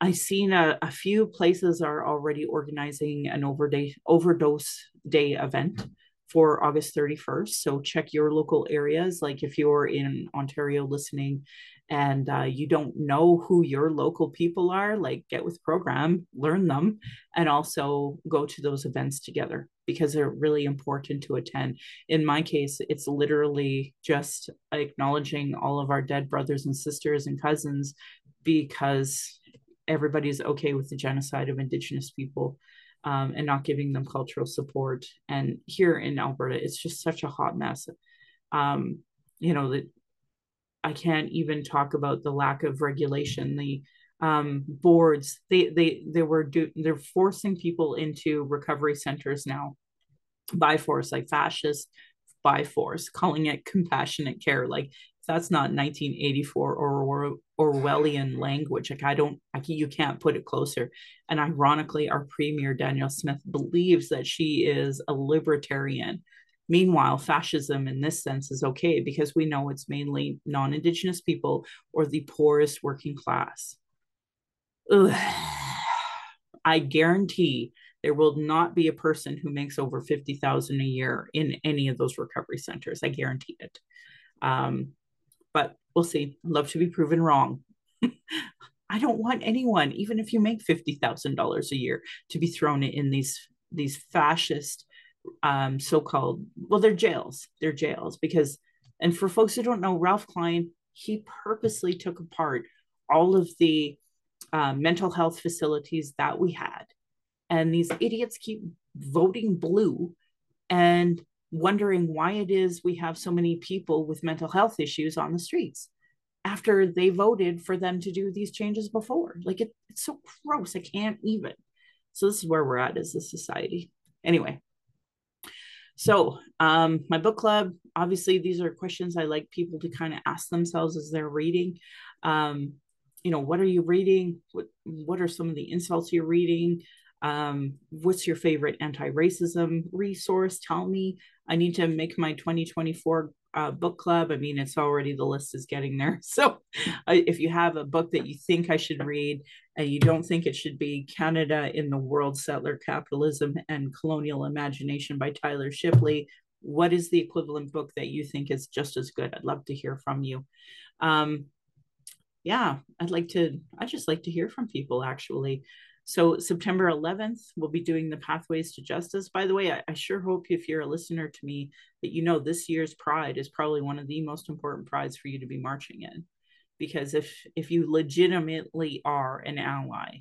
I've seen a, a few places are already organizing an overdose overdose day event for August 31st. So check your local areas. Like if you're in Ontario listening and uh, you don't know who your local people are, like get with program, learn them, and also go to those events together because they're really important to attend. In my case, it's literally just acknowledging all of our dead brothers and sisters and cousins because everybody's okay with the genocide of Indigenous people. Um, and not giving them cultural support. And here in Alberta, it's just such a hot mess. Um, you know, that I can't even talk about the lack of regulation. The um, boards they they they were do they're forcing people into recovery centers now by force, like fascist by force, calling it compassionate care. Like that's not 1984 or Orwellian language. Like I don't, I can, you can't put it closer. And ironically, our premier Danielle Smith believes that she is a libertarian Meanwhile, fascism in this sense is okay because we know it's mainly non Indigenous people or the poorest working class. Ugh. I guarantee there will not be a person who makes over 50,000 a year in any of those recovery centers. I guarantee it. Um, we'll see. love to be proven wrong. I don't want anyone, even if you make fifty thousand dollars a year, to be thrown in these these fascist um, so-called well, they're jails. They're jails because, and for folks who don't know, Ralph Klein he purposely took apart all of the uh, mental health facilities that we had, and these idiots keep voting blue and wondering why it is we have so many people with mental health issues on the streets after they voted for them to do these changes before. Like it, it's so gross. I can't even. So this is where we're at as a society. Anyway. So um, my book club, obviously these are questions I like people to kind of ask themselves as they're reading. Um, you know, what are you reading? What what are some of the insults you're reading? Um, what's your favorite anti-racism resource? Tell me. I need to make my 2024 uh, book club. I mean, it's already the list is getting there. So, uh, if you have a book that you think I should read and you don't think it should be Canada in the World Settler Capitalism and Colonial Imagination by Tyler Shipley, what is the equivalent book that you think is just as good? I'd love to hear from you. Um, yeah, I'd like to, I just like to hear from people actually. So September 11th, we'll be doing the Pathways to Justice. By the way, I, I, sure hope if you're a listener to me that you know this year's Pride is probably one of the most important prides for you to be marching in. Because if if you legitimately are an ally,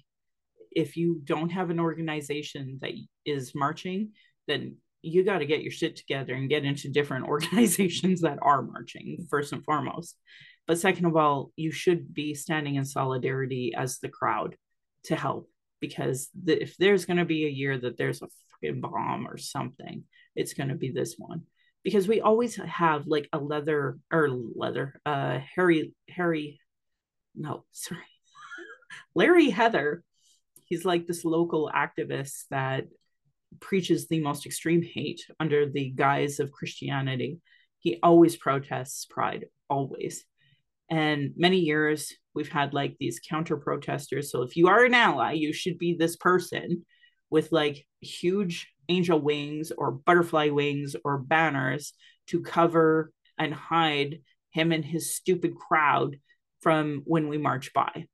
if you don't have an organization that is marching, then you got to get your shit together and get into different organizations that are marching first and foremost. But second of all, you should be standing in solidarity as the crowd to help because the, if there's going to be a year that there's a freaking bomb or something, it's going to be this one because we always have like a leather or leather, uh, Harry, Harry, no, sorry, Larry Heather. He's like this local activist that preaches the most extreme hate under the guise of Christianity. He always protests pride, always. And many years we've had like these counter protesters. So if you are an ally, you should be this person with like huge angel wings or butterfly wings or banners to cover and hide him and his stupid crowd from when we march by.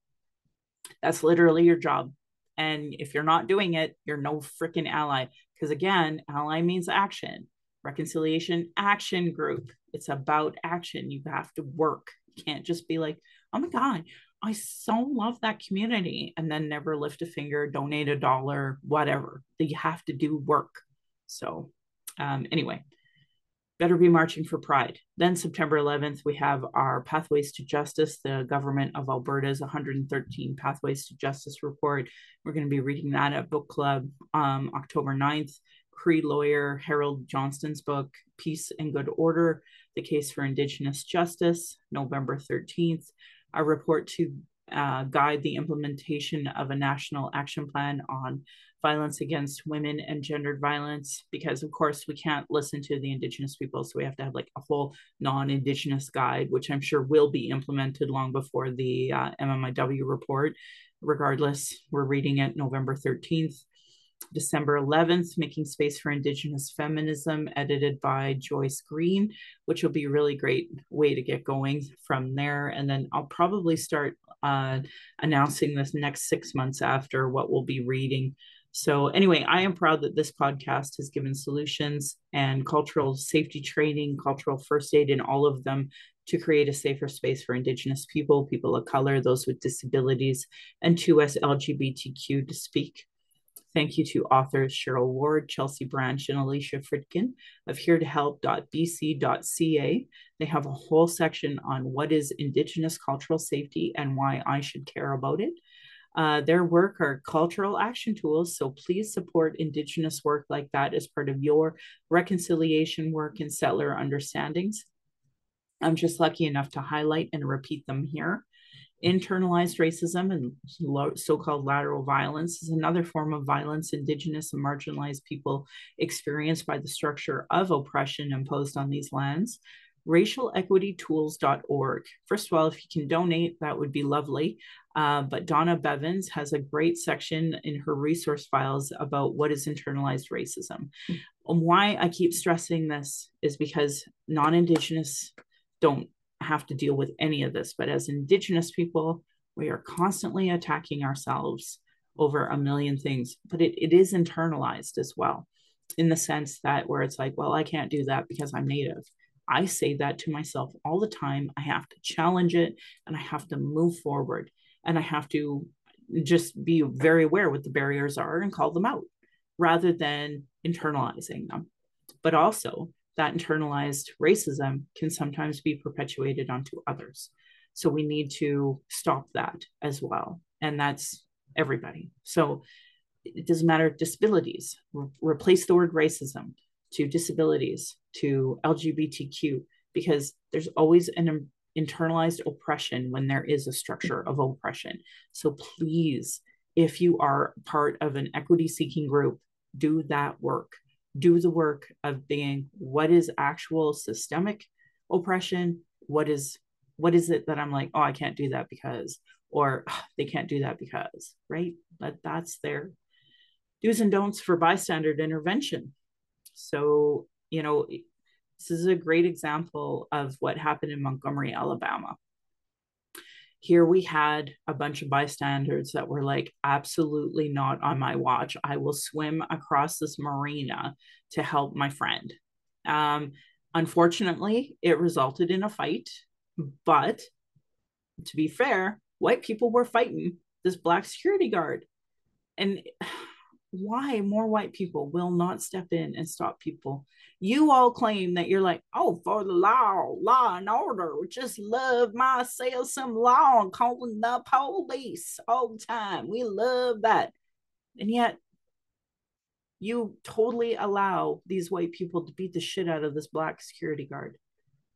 That's literally your job. And if you're not doing it, you're no freaking ally. Because again, ally means action. Reconciliation Action Group. It's about action. You have to work can't just be like, oh my God, I so love that community and then never lift a finger, donate a dollar, whatever. You have to do work. So, um, anyway, better be marching for pride. Then, September 11th, we have our Pathways to Justice, the government of Alberta's 113 Pathways to Justice report. We're going to be reading that at book club um, October 9th. Cree lawyer Harold Johnson's book, Peace and Good Order The Case for Indigenous Justice, November 13th. A report to uh, guide the implementation of a national action plan on violence against women and gendered violence because of course we can't listen to the indigenous people so we have to have like a whole non-indigenous guide which i'm sure will be implemented long before the uh, mmiw report regardless we're reading it november 13th December 11th, Making Space for Indigenous Feminism, edited by Joyce Green, which will be a really great way to get going from there. And then I'll probably start uh, announcing this next six months after what we'll be reading. So, anyway, I am proud that this podcast has given solutions and cultural safety training, cultural first aid, and all of them to create a safer space for Indigenous people, people of color, those with disabilities, and to us LGBTQ to speak. Thank you to authors Cheryl Ward, Chelsea Branch, and Alycia Fridkin of heretohelp.bc.ca. They have a whole section on what is Indigenous cultural safety and why I should care about it. Uh, their work are cultural action tools, so please support Indigenous work like that as part of your reconciliation work and settler understandings. I'm just lucky enough to highlight and repeat them here. Internalized racism and so called lateral violence is another form of violence Indigenous and marginalized people experience by the structure of oppression imposed on these lands. RacialEquityTools.org. First of all, if you can donate, that would be lovely. Uh, but Donna Bivens has a great section in her resource files about what is internalized racism. And why I keep stressing this is because non Indigenous don't have to deal with any of this. But as Indigenous people, we are constantly attacking ourselves over a million things, but it, it is internalized as well in the sense that where it's like, well, I can't do that because I'm Native. I say that to myself all the time. I have to challenge it and I have to move forward and I have to just be very aware what the barriers are and call them out rather than internalizing them. But also, that internalized racism can sometimes be perpetuated onto others. So we need to stop that as well. And that's everybody. So it doesn't matter disabilities, Re- replace the word racism to disabilities, to LGBTQ, because there's always an internalized oppression when there is a structure of oppression. So please, if you are part of an equity seeking group, do that work. Do the work of being what is actual systemic oppression? What is what is it that I'm like, oh, I can't do that because, or they can't do that because, right? but that's their do's and don'ts for bystander intervention. So, you know, this is a great example of what happened in Montgomery, Alabama. Here we had a bunch of bystanders that were like, absolutely not on my watch. I will swim across this marina to help my friend. Um, unfortunately, it resulted in a fight, but to be fair, white people were fighting this black security guard. And why more white people will not step in and stop people. You all claim that you're like, oh, for the law, law and order. Just love myself some law and calling the police all the time. We love that. And yet, you totally allow these white people to beat the shit out of this black security guard.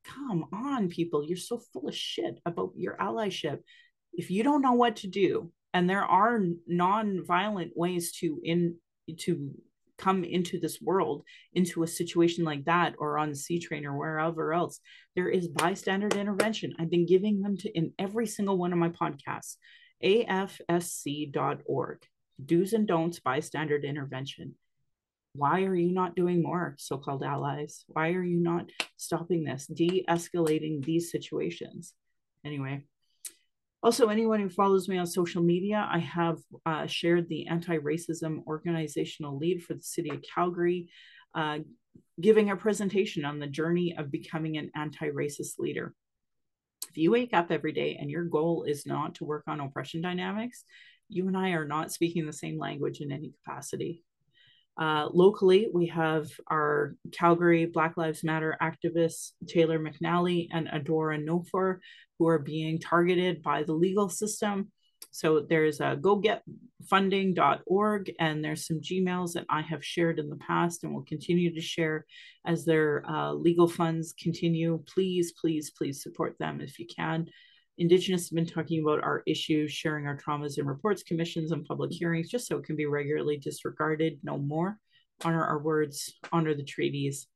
Come on, people. You're so full of shit about your allyship. If you don't know what to do, and there are non-violent ways to in to come into this world into a situation like that or on C train or wherever else. There is bystander intervention. I've been giving them to in every single one of my podcasts afsc.org do's and don'ts bystander intervention. Why are you not doing more so-called allies? Why are you not stopping this de-escalating these situations? Anyway also, anyone who follows me on social media, I have uh, shared the anti racism organizational lead for the city of Calgary, uh, giving a presentation on the journey of becoming an anti racist leader. If you wake up every day and your goal is not to work on oppression dynamics, you and I are not speaking the same language in any capacity. Uh, locally, we have our Calgary Black Lives Matter activists, Taylor McNallie and Adora Nwofor, who are being targeted by the legal system. So there's a gogetfunding.org, and there's some Gmails that I have shared in the past and will continue to share as their uh, legal funds continue. Please, please, please support them if you can. Indigenous have been talking about our issues, sharing our traumas and reports, commissions, and public hearings, just so it can be regularly disregarded. No more. Honor our words, honor the treaties.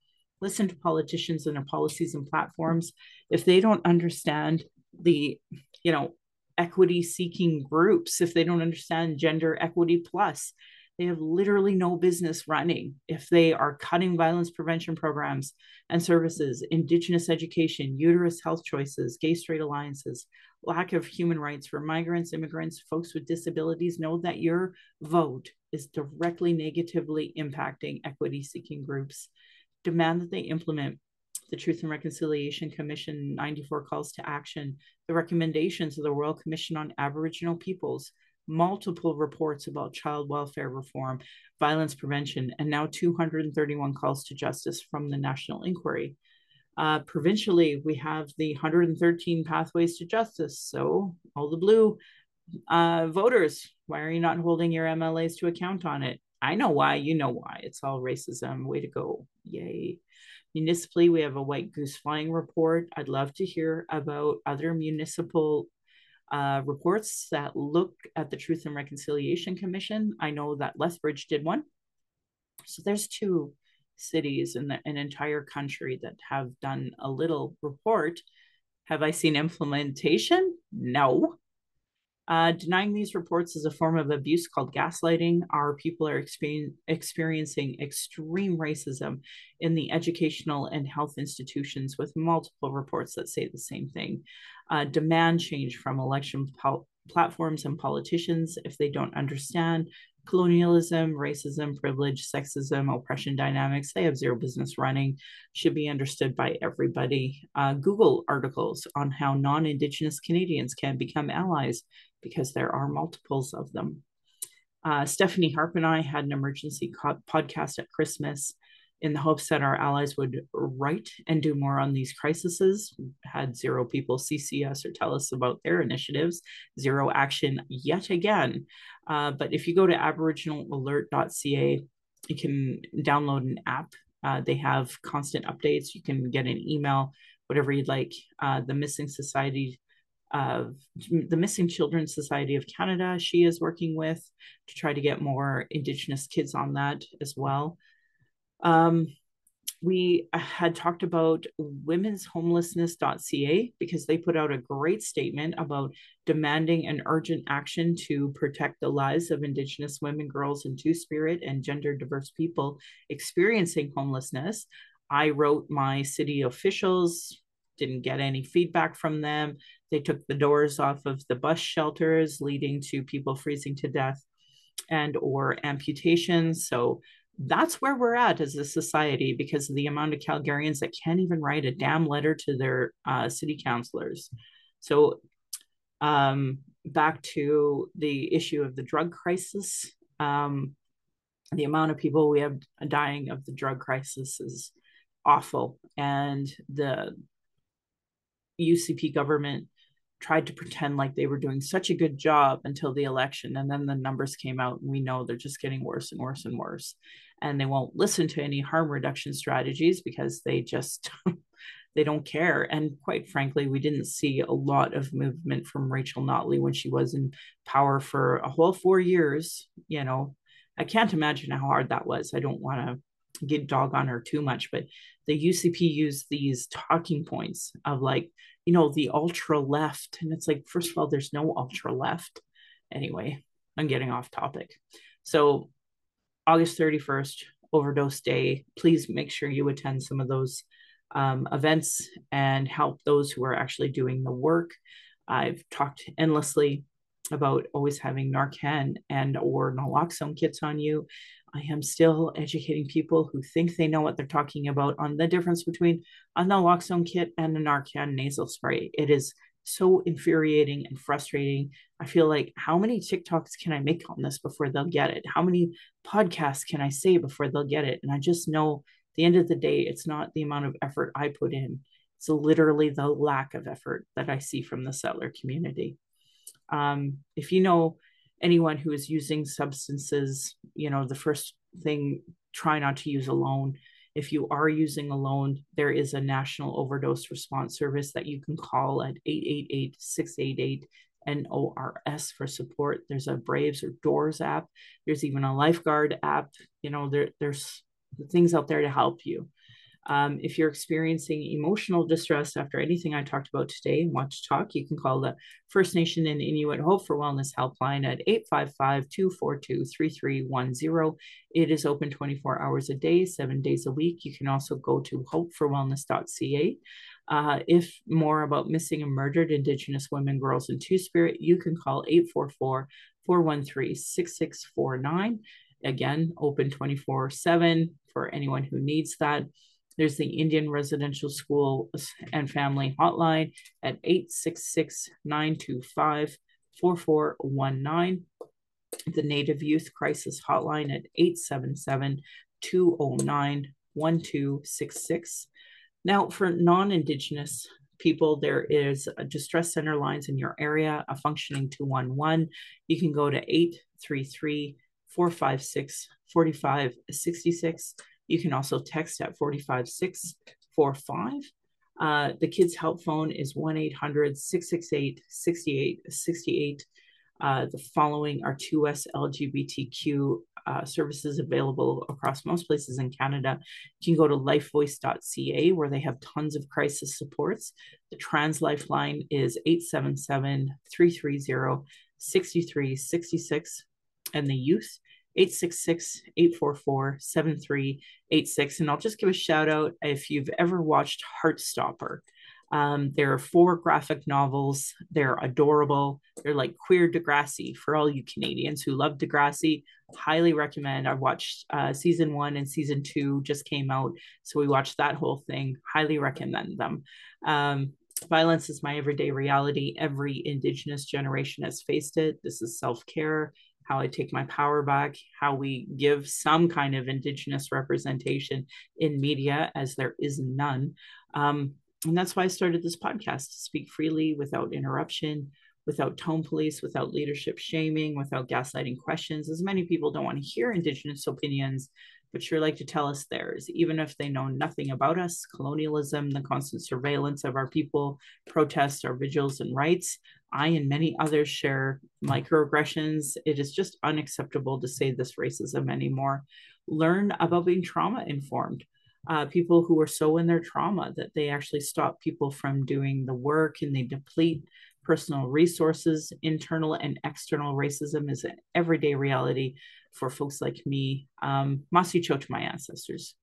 Listen to politicians and their policies and platforms. If they don't understand the, you know, equity seeking groups, if they don't understand gender equity plus, they have literally no business running if they are cutting violence prevention programs and services, Indigenous education, uterus health choices, gay straight alliances, lack of human rights for migrants, immigrants, folks with disabilities. Know that your vote is directly negatively impacting equity seeking groups. Demand that they implement the Truth and Reconciliation Commission 94 calls to action, the recommendations of the Royal Commission on Aboriginal Peoples, multiple reports about child welfare reform, violence prevention, and now 231 calls to justice from the National Inquiry. Uh, provincially, we have the 113 pathways to justice. So, all the blue uh, voters, why are you not holding your MLAs to account on it? I know why, you know why. It's all racism. Way to go. Yay. Municipally, we have a white goose flying report. I'd love to hear about other municipal uh, reports that look at the Truth and Reconciliation Commission. I know that Lethbridge did one. So there's two cities in the, an entire country that have done a little report. Have I seen implementation? No. Uh, denying these reports is a form of abuse called gaslighting. Our people are experiencing, experiencing extreme racism in the educational and health institutions with multiple reports that say the same thing. Uh, demand change from election pol- platforms and politicians if they don't understand colonialism, racism, privilege, sexism, oppression dynamics, they have zero business running, should be understood by everybody. Uh, Google articles on how non Indigenous Canadians can become allies because there are multiples of them. Uh, Stephanie Harpe and I had an emergency co- podcast at Christmas in the hopes that our allies would write and do more on these crises. Had zero people CC us or tell us about their initiatives, zero action yet again. Uh, but if you go to aboriginalalert.ca, you can download an app. Uh, they have constant updates. You can get an email, whatever you'd like. Uh, the Missing Society of the Missing Children Society of Canada, she is working with to try to get more Indigenous kids on that as well. Um, we had talked about womenshomelessness.ca because they put out a great statement about demanding an urgent action to protect the lives of Indigenous women, girls, and Two Spirit and gender diverse people experiencing homelessness. I wrote my city officials, didn't get any feedback from them. They took the doors off of the bus shelters, leading to people freezing to death and or amputations. So that's where we're at as a society because of the amount of Calgarians that can't even write a damn letter to their uh, city councilors. So, um, back to the issue of the drug crisis, um, the amount of people we have dying of the drug crisis is awful, and the UCP government tried to pretend like they were doing such a good job until the election and then the numbers came out and we know they're just getting worse and worse and worse. And they won't listen to any harm reduction strategies because they just they don't care. And quite frankly we didn't see a lot of movement from Rachel Notley when she was in power for a whole 4 years you know. I can't imagine how hard that was. I don't want to get dog on her too much but the UCP used these talking points of like you know, the ultra left. And it's like, first of all, there's no ultra left. Anyway, I'm getting off topic. So, August 31st, Overdose Day. Please make sure you attend some of those um, events and help those who are actually doing the work. I've talked endlessly about always having Narcan and or naloxone kits on you I am still educating people who think they know what they're talking about on the difference between a naloxone kit and a Narcan nasal spray. It is so infuriating and frustrating. I feel like how many TikToks can I make on this before they'll get it? How many podcasts can I say before they'll get it? And I just know the end of the day, it's not the amount of effort I put in. It's literally the lack of effort that I see from the settler community. Um, if you know anyone who is using substances, you know, the first thing, try not to use alone. If you are using alone, there is a national overdose response service that you can call at 888 688 NORS for support. There's a Braves or DORS app. There's even a lifeguard app. You know, there, there's things out there to help you. Um, if you're experiencing emotional distress after anything I talked about today and want to talk, you can call the First Nation and Inuit Hope for Wellness helpline at 855 242 3310. It is open 24 hours a day, seven days a week. You can also go to hopeforwellness.ca. Uh, if more about missing and murdered Indigenous women, girls, and Two Spirit, you can call 844 413 6649. Again, open 24 7 for anyone who needs that. There's the Indian Residential School and Family Hotline at 866 925 4419. The Native Youth Crisis Hotline at 877 209 1266. Now, for non Indigenous people, there is a distress center lines in your area, a functioning 211. You can go to 833 456 4566. You can also text at 45645. Uh, the Kids Help Phone is 1 800 668 6868. Uh, the following are 2S LGBTQ uh, services available across most places in Canada. You can go to lifevoice.ca where they have tons of crisis supports. The Trans Lifeline is 877 330 6366 and the youth 866 844 7386. And I'll just give a shout out if you've ever watched Heartstopper. Um, there are four graphic novels. They're adorable. They're like queer Degrassi for all you Canadians who love Degrassi. Highly recommend. I watched uh, season one and season two just came out, so we watched that whole thing. Highly recommend them. Um, violence is my everyday reality. Every Indigenous generation has faced it. This is self care how I take my power back, how we give some kind of Indigenous representation in media, as there is none. Um, and that's why I started this podcast to speak freely without interruption, without tone police, without leadership shaming, without gaslighting questions. As many people don't want to hear Indigenous opinions, but sure like to tell us theirs, even if they know nothing about us, colonialism, the constant surveillance of our people, protests, our vigils and rights. I and many others share microaggressions. It is just unacceptable to say this racism anymore. Learn about being trauma informed. Uh, people who are so in their trauma that they actually stop people from doing the work and they deplete personal resources. Internal and external racism is an everyday reality for folks like me. Um, Masicho to my ancestors,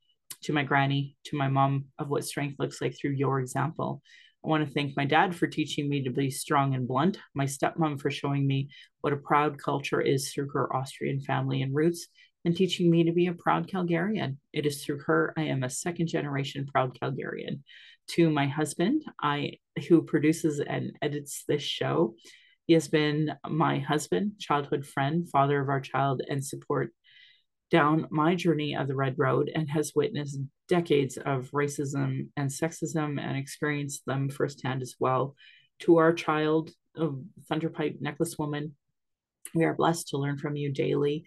to my granny, to my mom, of what strength looks like through your example. I want to thank my dad for teaching me to be strong and blunt, my stepmom for showing me what a proud culture is through her Austrian family and roots, and teaching me to be a proud Calgarian. It is through her I am a second generation proud Calgarian. To my husband, I who produces and edits this show, he has been my husband, childhood friend, father of our child, and support down my journey of the Red Road and has witnessed decades of racism and sexism and experienced them firsthand as well. To our child, Thunderpipe Necklace Woman, we are blessed to learn from you daily.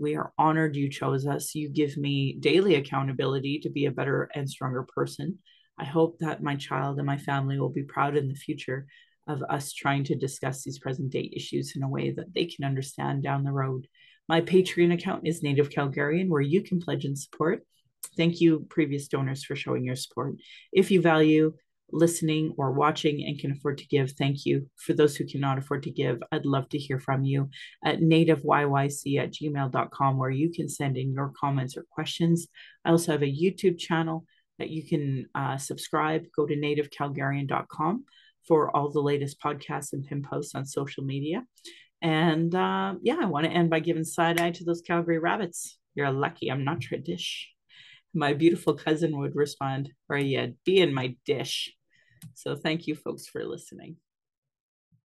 We are honored you chose us. You give me daily accountability to be a better and stronger person. I hope that my child and my family will be proud in the future of us trying to discuss these present day issues in a way that they can understand down the road. My Patreon account is Native Calgarian, where you can pledge and support. Thank you, previous donors, for showing your support. If you value listening or watching and can afford to give, thank you. For those who cannot afford to give, I'd love to hear from you at nativeyyc at gmail.com, where you can send in your comments or questions. I also have a YouTube channel that you can uh, subscribe. Go to nativecalgarian.com for all the latest podcasts and pin posts on social media. And uh, yeah, I want to end by giving side eye to those Calgary rabbits. You're lucky I'm not tradish. My beautiful cousin would respond, or yeah, be in my dish. So thank you folks for listening.